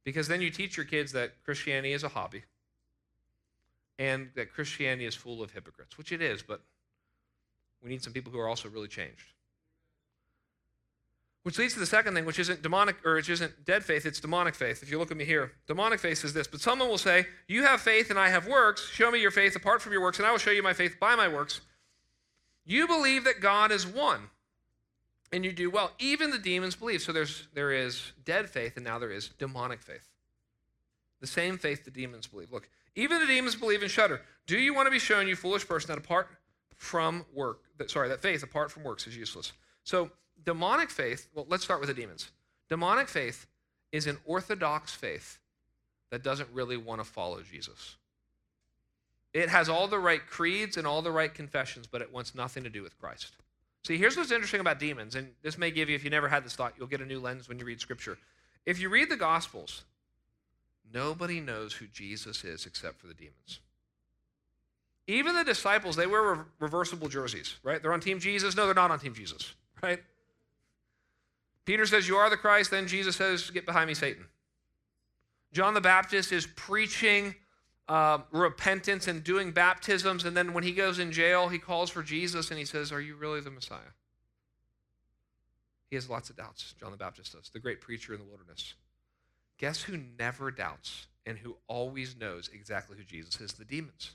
Because then you teach your kids that Christianity is a hobby and that Christianity is full of hypocrites, which it is, but we need some people who are also really changed. Which leads to the second thing, which isn't demonic or which isn't dead faith, it's demonic faith. If you look at me here, demonic faith is this. But someone will say, You have faith and I have works. Show me your faith apart from your works, and I will show you my faith by my works. You believe that God is one, and you do well. Even the demons believe. So there's there is dead faith, and now there is demonic faith. The same faith the demons believe. Look, even the demons believe and shudder. Do you want to be shown, you foolish person, that apart from work, that sorry, that faith apart from works is useless? So demonic faith, well, let's start with the demons. Demonic faith is an orthodox faith that doesn't really want to follow Jesus. It has all the right creeds and all the right confessions, but it wants nothing to do with Christ. See, here's what's interesting about demons, and this may give you, if you never had this thought, you'll get a new lens when you read Scripture. If you read the Gospels, nobody knows who Jesus is except for the demons. Even the disciples, they wear re- reversible jerseys, right? They're on Team Jesus. No, they're not on Team Jesus, right? Peter says, You are the Christ. Then Jesus says, Get behind me, Satan. John the Baptist is preaching uh, repentance and doing baptisms. And then when he goes in jail, he calls for Jesus and he says, Are you really the Messiah? He has lots of doubts, John the Baptist does, the great preacher in the wilderness. Guess who never doubts and who always knows exactly who Jesus is? The demons.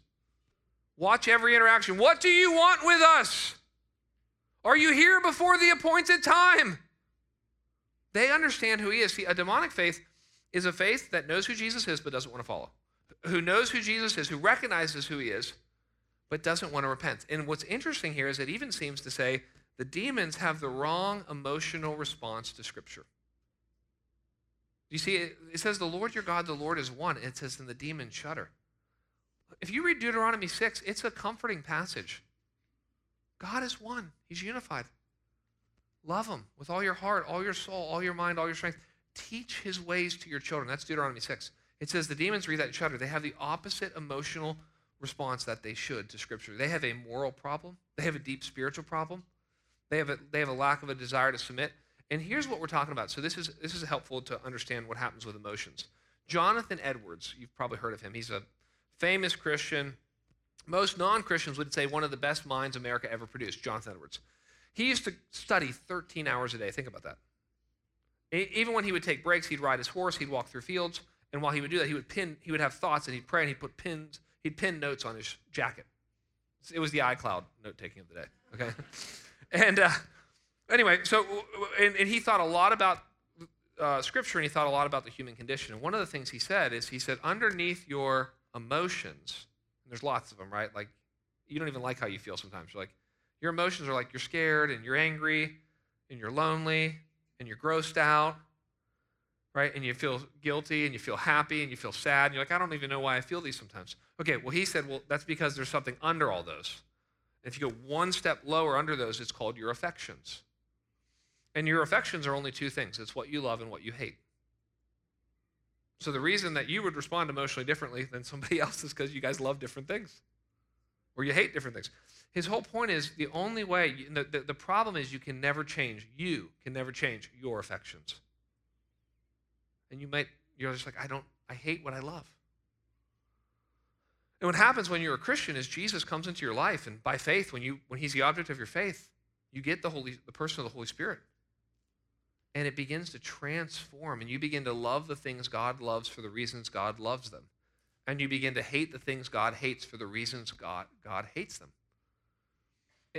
Watch every interaction. What do you want with us? Are you here before the appointed time? They understand who he is. See, a demonic faith is a faith that knows who Jesus is but doesn't want to follow, who knows who Jesus is, who recognizes who he is, but doesn't want to repent. And what's interesting here is it even seems to say the demons have the wrong emotional response to Scripture. You see, it, says, The Lord your God, the Lord is one. It says, And the demons shudder. If you read Deuteronomy 6, it's a comforting passage. God is one, He's unified. Love him with all your heart, all your soul, all your mind, all your strength. Teach his ways to your children. That's Deuteronomy 6. It says the demons read that and shudder. They have the opposite emotional response that they should to Scripture. They have a moral problem, they have a deep spiritual problem, they have a, they have a lack of a desire to submit. And here's what we're talking about. So this is, this is helpful to understand what happens with emotions. Jonathan Edwards, you've probably heard of him. He's a famous Christian. Most non Christians would say one of the best minds America ever produced, Jonathan Edwards. He used to study 13 hours a day. Think about that. Even when he would take breaks, he'd ride his horse, he'd walk through fields, and while he would do that, he would pin, he would have thoughts and he'd pray and he'd put pins, he'd pin notes on his jacket. It was the iCloud note taking of the day. Okay, and uh, anyway, so and, and, he thought a lot about uh, scripture and he thought a lot about the human condition. And one of the things he said is he said underneath your emotions, there's lots of them, right? Like you don't even like how you feel sometimes. You're like your emotions are like you're scared and you're angry and you're lonely and you're grossed out, right? And you feel guilty and you feel happy and you feel sad. And you're like, I don't even know why I feel these sometimes. Okay, well, he said, well, that's because there's something under all those. If you go one step lower under those, it's called your affections. And your affections are only two things it's what you love and what you hate. So the reason that you would respond emotionally differently than somebody else is because you guys love different things or you hate different things. His whole point is the only way, the, the, the problem is you can never change, you can never change your affections. And you might, you're just like, I don't, I hate what I love. And what happens when you're a Christian is Jesus comes into your life, and by faith, when you when He's the object of your faith, you get the Holy, the person of the Holy Spirit. And it begins to transform, and you begin to love the things God loves for the reasons God loves them. And you begin to hate the things God hates for the reasons God, God hates them.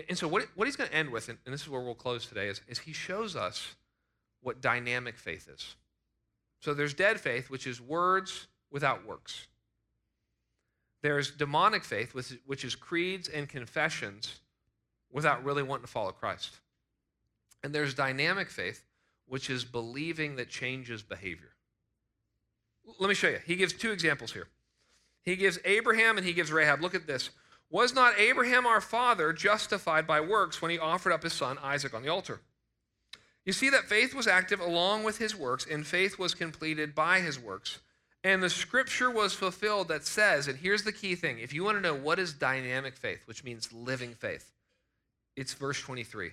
And so, what, what he's going to end with, and this is where we'll close today, is, is he shows us what dynamic faith is. So, there's dead faith, which is words without works. There's demonic faith, which, which is creeds and confessions without really wanting to follow Christ. And there's dynamic faith, which is believing that changes behavior. Let me show you. He gives two examples here. He gives Abraham and he gives Rahab. Look at this. Was not Abraham our father justified by works when he offered up his son Isaac on the altar? You see that faith was active along with his works, and faith was completed by his works. And the scripture was fulfilled that says, and here's the key thing if you want to know what is dynamic faith, which means living faith, it's verse 23.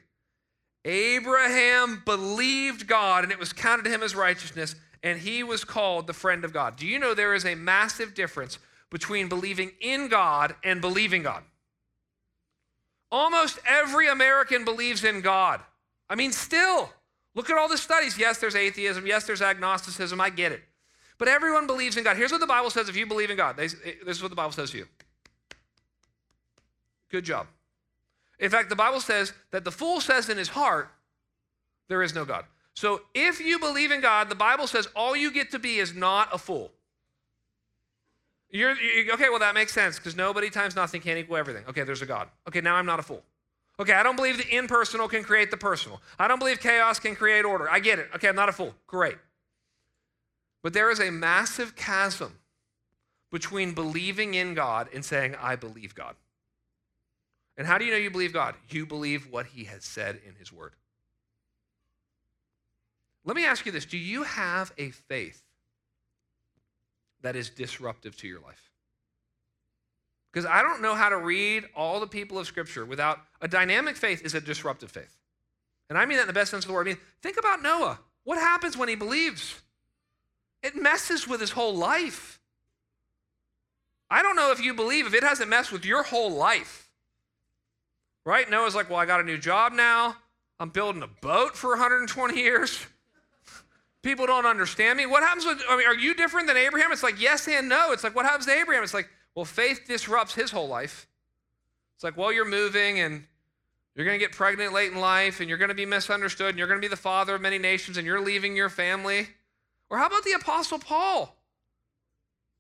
Abraham believed God, and it was counted to him as righteousness, and he was called the friend of God. Do you know there is a massive difference between believing in God and believing God? Almost every American believes in God. I mean, still, look at all the studies. Yes, there's atheism. Yes, there's agnosticism. I get it. But everyone believes in God. Here's what the Bible says if you believe in God. Eh, this is what the Bible says to you. Good job. In fact, the Bible says that the fool says in his heart, there is no God. So if you believe in God, the Bible says all you get to be is not a fool. You're, you, okay, well, that makes sense because nobody times nothing can't equal everything. Okay, there's a God. Okay, now I'm not a fool. Okay, I don't believe the impersonal can create the personal. I don't believe chaos can create order. I get it. Okay, I'm not a fool. Great. But there is a massive chasm between believing in God and saying, I believe God. And how do you know you believe God? You believe what He has said in His Word. Let me ask you this Do you have a faith that is disruptive to your life? Because I don't know how to read all the people of Scripture without a dynamic faith is a disruptive faith. And I mean that in the best sense of the word. I mean, think about Noah. What happens when he believes? It messes with his whole life. I don't know if you believe if it hasn't messed with your whole life. Right? Noah's like, well, I got a new job now. I'm building a boat for 120 years. People don't understand me. What happens with, I mean, are you different than Abraham? It's like yes and no. It's like, what happens to Abraham? It's like, well, faith disrupts his whole life. It's like, well, you're moving and you're going to get pregnant late in life and you're going to be misunderstood and you're going to be the father of many nations and you're leaving your family. Or how about the Apostle Paul?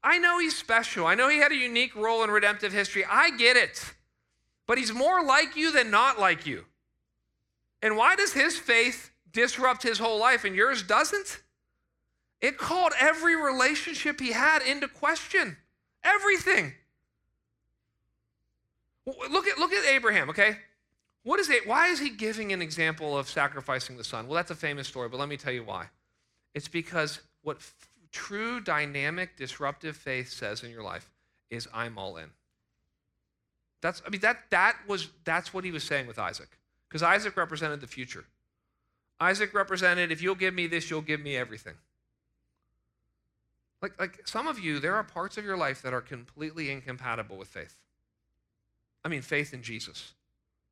I know he's special. I know he had a unique role in redemptive history. I get it. But he's more like you than not like you. And why does his faith disrupt his whole life and yours doesn't? It called every relationship he had into question. Everything. Look at, look at Abraham, okay? What is it? Why is he giving an example of sacrificing the son? Well, that's a famous story, but let me tell you why. It's because what f- true dynamic disruptive faith says in your life is I'm all in. That's I mean that that was that's what he was saying with Isaac. Because Isaac represented the future. Isaac represented if you'll give me this, you'll give me everything. Like, like some of you, there are parts of your life that are completely incompatible with faith. I mean, faith in Jesus.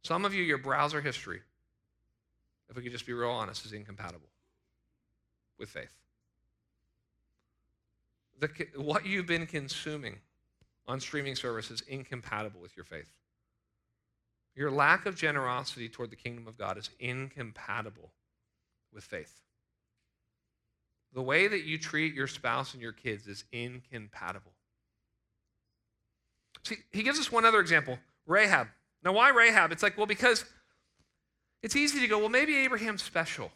Some of you, your browser history, if we could just be real honest, is incompatible with faith. The, what you've been consuming on streaming services is incompatible with your faith. Your lack of generosity toward the kingdom of God is incompatible with faith. The way that you treat your spouse and your kids is incompatible. See, he gives us one other example Rahab. Now, why Rahab? It's like, well, because it's easy to go, well, maybe Abraham's special.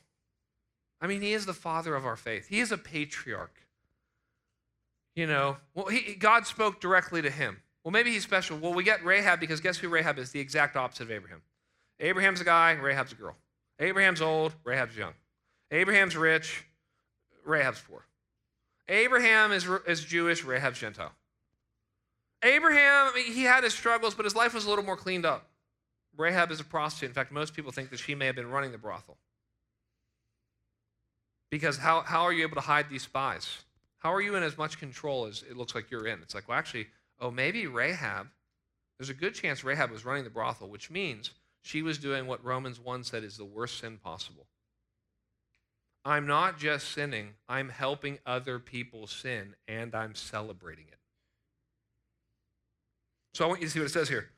I mean, he is the father of our faith, he is a patriarch. You know, well, he, God spoke directly to him. Well, maybe he's special. Well, we get Rahab because guess who Rahab is? The exact opposite of Abraham. Abraham's a guy, Rahab's a girl. Abraham's old, Rahab's young. Abraham's rich, Rahab's poor. Abraham is, is Jewish, Rahab's Gentile. Abraham, he had his struggles, but his life was a little more cleaned up. Rahab is a prostitute. In fact, most people think that she may have been running the brothel. Because how, how are you able to hide these spies? How are you in as much control as it looks like you're in? It's like, well, actually, oh, maybe Rahab, there's a good chance Rahab was running the brothel, which means she was doing what Romans 1 said is the worst sin possible. I'm not just sinning, I'm helping other people sin and I'm celebrating it. So I want you to see what it says here.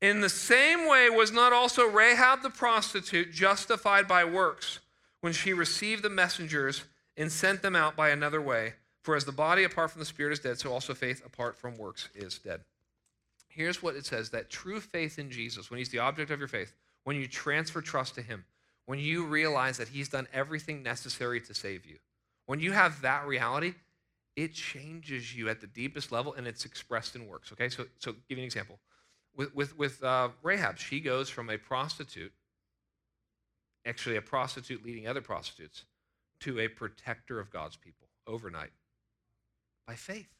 In the same way, was not also Rahab the prostitute justified by works when she received the messengers and sent them out by another way? For as the body apart from the spirit is dead, so also faith apart from works is dead. Here's what it says that true faith in Jesus, when he's the object of your faith, when you transfer trust to him, when you realize that He's done everything necessary to save you, when you have that reality, it changes you at the deepest level and it's expressed in works. Okay, so, so give you an example. With, with, with uh, Rahab, she goes from a prostitute, actually a prostitute leading other prostitutes, to a protector of God's people overnight By faith.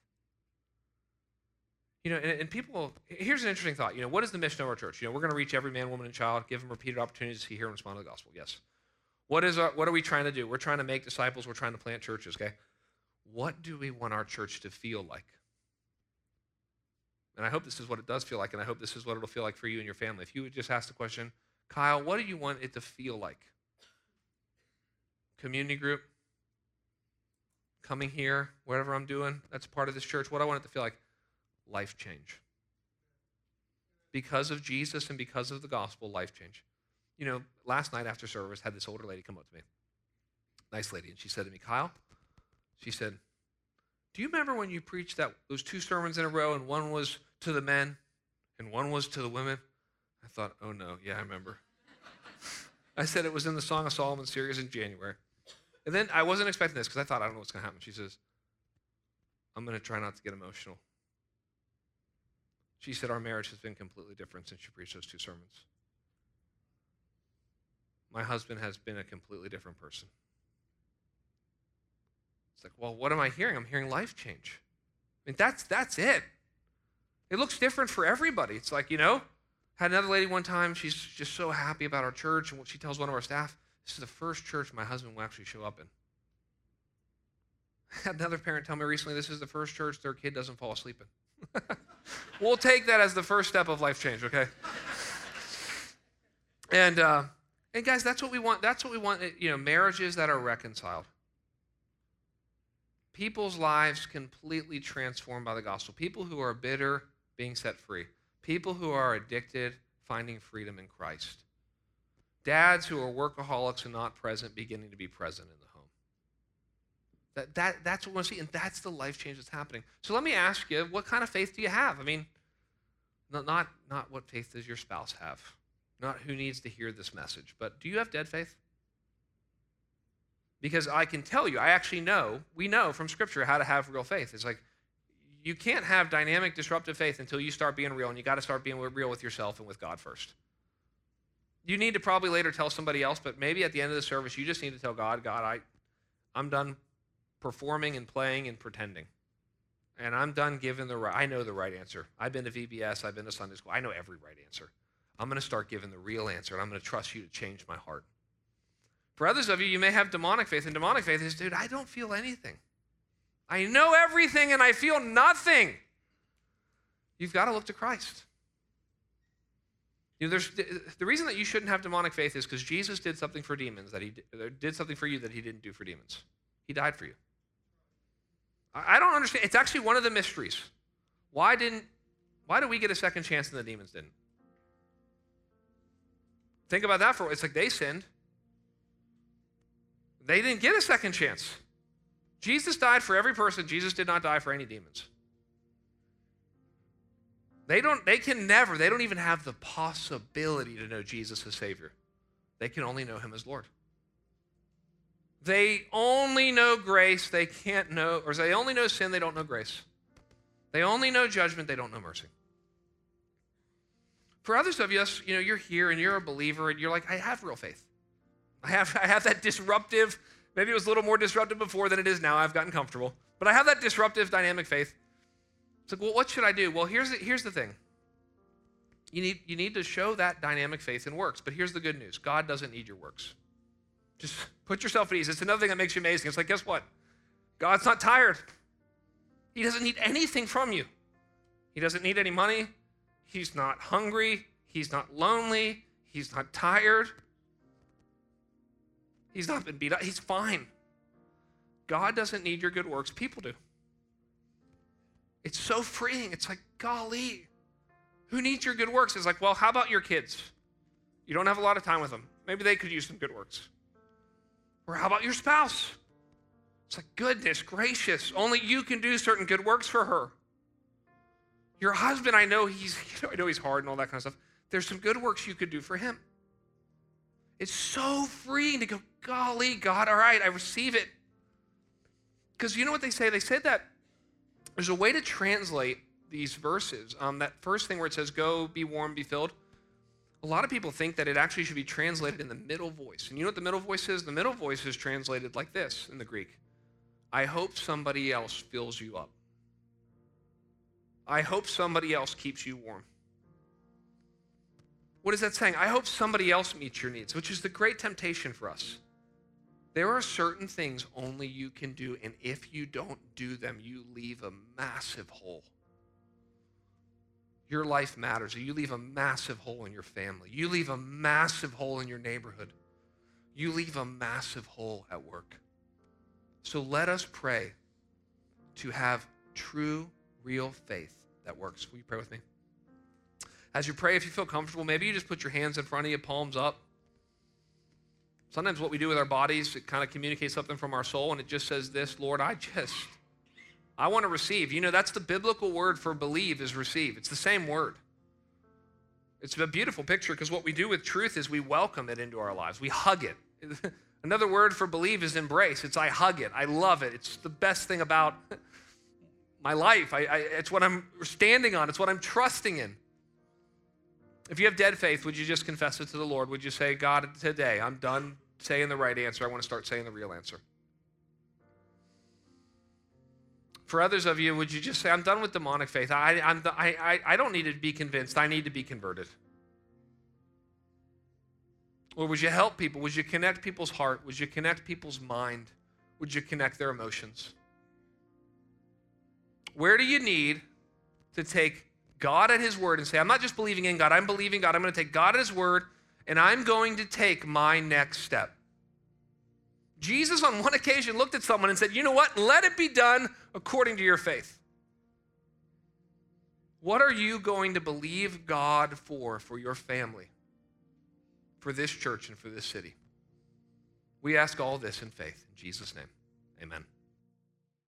You know, and, and, people, here's an interesting thought. You know, what is the mission of our church? You know, we're going to reach every man, woman, and child, give them repeated opportunities to hear, and respond to the gospel. Yes. What is our, what are we trying to do? We're trying to make disciples. We're trying to plant churches. Okay. What do we want our church to feel like? And I hope this is what it does feel like, and I hope this is what it'll feel like for you and your family. If you would just ask the question, Kyle, what do you want it to feel like? Community group, coming here, whatever I'm doing, that's part of this church. What do I want it to feel like? Life change. Because of Jesus and because of the gospel, life change. You know, last night after service, had this older lady come up to me. Nice lady. And she said to me, Kyle, she said, Do you remember when you preached that those two sermons in a row and one was to the men and one was to the women? I thought, oh no, yeah, I remember. I said it was in the Song of Solomon series in January. And then I wasn't expecting this because I thought, I don't know what's going to happen. She says, I'm going to try not to get emotional. She said, Our marriage has been completely different since you preached those two sermons. My husband has been a completely different person. It's like, well, what am I hearing? I'm hearing life change. I mean, that's, that's it. It looks different for everybody. It's like, you know, had another lady one time, she's just so happy about our church, and she tells one of our staff, this is the first church my husband will actually show up in. I had another parent tell me recently this is the first church their kid doesn't fall asleep in. we'll take that as the first step of life change, okay? and uh, and guys, that's what we want. That's what we want. You know, marriages that are reconciled. People's lives completely transformed by the gospel. People who are bitter being set free. People who are addicted finding freedom in Christ. Dads who are workaholics and not present, beginning to be present. That, that, that's what we want to see, and that's the life change that's happening. So let me ask you, what kind of faith do you have? I mean, not, not, not what faith does your spouse have, not who needs to hear this message, but do you have dead faith? Because I can tell you, I actually know, we know from Scripture how to have real faith. It's like you can't have dynamic, disruptive faith until you start being real, and you got to start being real with yourself and with God first. You need to probably later tell somebody else, but maybe at the end of the service, you just need to tell God, God, I, I'm done performing and playing and pretending. And I'm done giving the right, I know the right answer. I've been to VBS, I've been to Sunday school, I know every right answer. I'm going to start giving the real answer, and I'm going to trust you to change my heart. For others of you, you may have demonic faith, and demonic faith is, dude, I don't feel anything. I know everything and I feel nothing. You've got to look to Christ. You know, there's, the reason that you shouldn't have demonic faith is because Jesus did something for demons that he did something for you that he didn't do for demons. He died for you. I don't understand. It's actually one of the mysteries. Why didn't? Why do we get a second chance and the demons didn't? Think about that for. It's like they sinned. They didn't get a second chance. Jesus died for every person. Jesus did not die for any demons. They don't they can never, they don't even have the possibility to know Jesus as Savior. They can only know him as Lord. They only know grace, they can't know, or they only know sin, they don't know grace. They only know judgment, they don't know mercy. For others of us, you know, you're here and you're a believer and you're like, I have real faith. I have, I have that disruptive, maybe it was a little more disruptive before than it is now. I've gotten comfortable. But I have that disruptive, dynamic faith. It's like, well, what should I do? Well, here's the, here's the thing. You need, you need to show that dynamic faith in works. But here's the good news God doesn't need your works. Just put yourself at ease. It's another thing that makes you amazing. It's like, guess what? God's not tired. He doesn't need anything from you. He doesn't need any money. He's not hungry. He's not lonely. He's not tired. He's not been beat up. He's fine. God doesn't need your good works. People do. It's so freeing. It's like, golly, who needs your good works? It's like, well, how about your kids? You don't have a lot of time with them. Maybe they could use some good works. Or how about your spouse? It's like, goodness gracious, only you can do certain good works for her. Your husband, I know he's, you know, I know he's hard and all that kind of stuff. There's some good works you could do for him. It's so freeing to go, golly, God, all right, I receive it. Because you know what they say? They said that there's a way to translate these verses. Um, that first thing where it says, go, be warm, be filled. A lot of people think that it actually should be translated in the middle voice. And you know what the middle voice is? The middle voice is translated like this in the Greek I hope somebody else fills you up. I hope somebody else keeps you warm. What is that saying? I hope somebody else meets your needs, which is the great temptation for us. There are certain things only you can do, and if you don't do them, you leave a massive hole. Your life matters. You leave a massive hole in your family. You leave a massive hole in your neighborhood. You leave a massive hole at work. So let us pray to have true, real faith that works. Will you pray with me? As you pray, if you feel comfortable, maybe you just put your hands in front of you, palms up. Sometimes what we do with our bodies, it kind of communicates something from our soul, and it just says this Lord, I just, I want to receive. You know, that's the biblical word for believe is receive. It's the same word. It's a beautiful picture because what we do with truth is we welcome it into our lives, we hug it. Another word for believe is embrace. It's I hug it. I love it. It's the best thing about my life. I, I, it's what I'm standing on, it's what I'm trusting in. If you have dead faith, would you just confess it to the Lord? Would you say, God, today I'm done saying the right answer. I want to start saying the real answer? For others of you, would you just say, I'm done with demonic faith? I, I'm I, I don't need to be convinced. I need to be converted. Or would you help people? Would you connect people's heart? Would you connect people's mind? Would you connect their emotions? Where do you need to take God at His word and say, I'm not just believing in God, I'm believing God. I'm going to take God at His word and I'm going to take my next step. Jesus, on one occasion, looked at someone and said, You know what? Let it be done according to your faith. What are you going to believe God for, for your family, for this church, and for this city? We ask all this in faith. In Jesus' name, amen.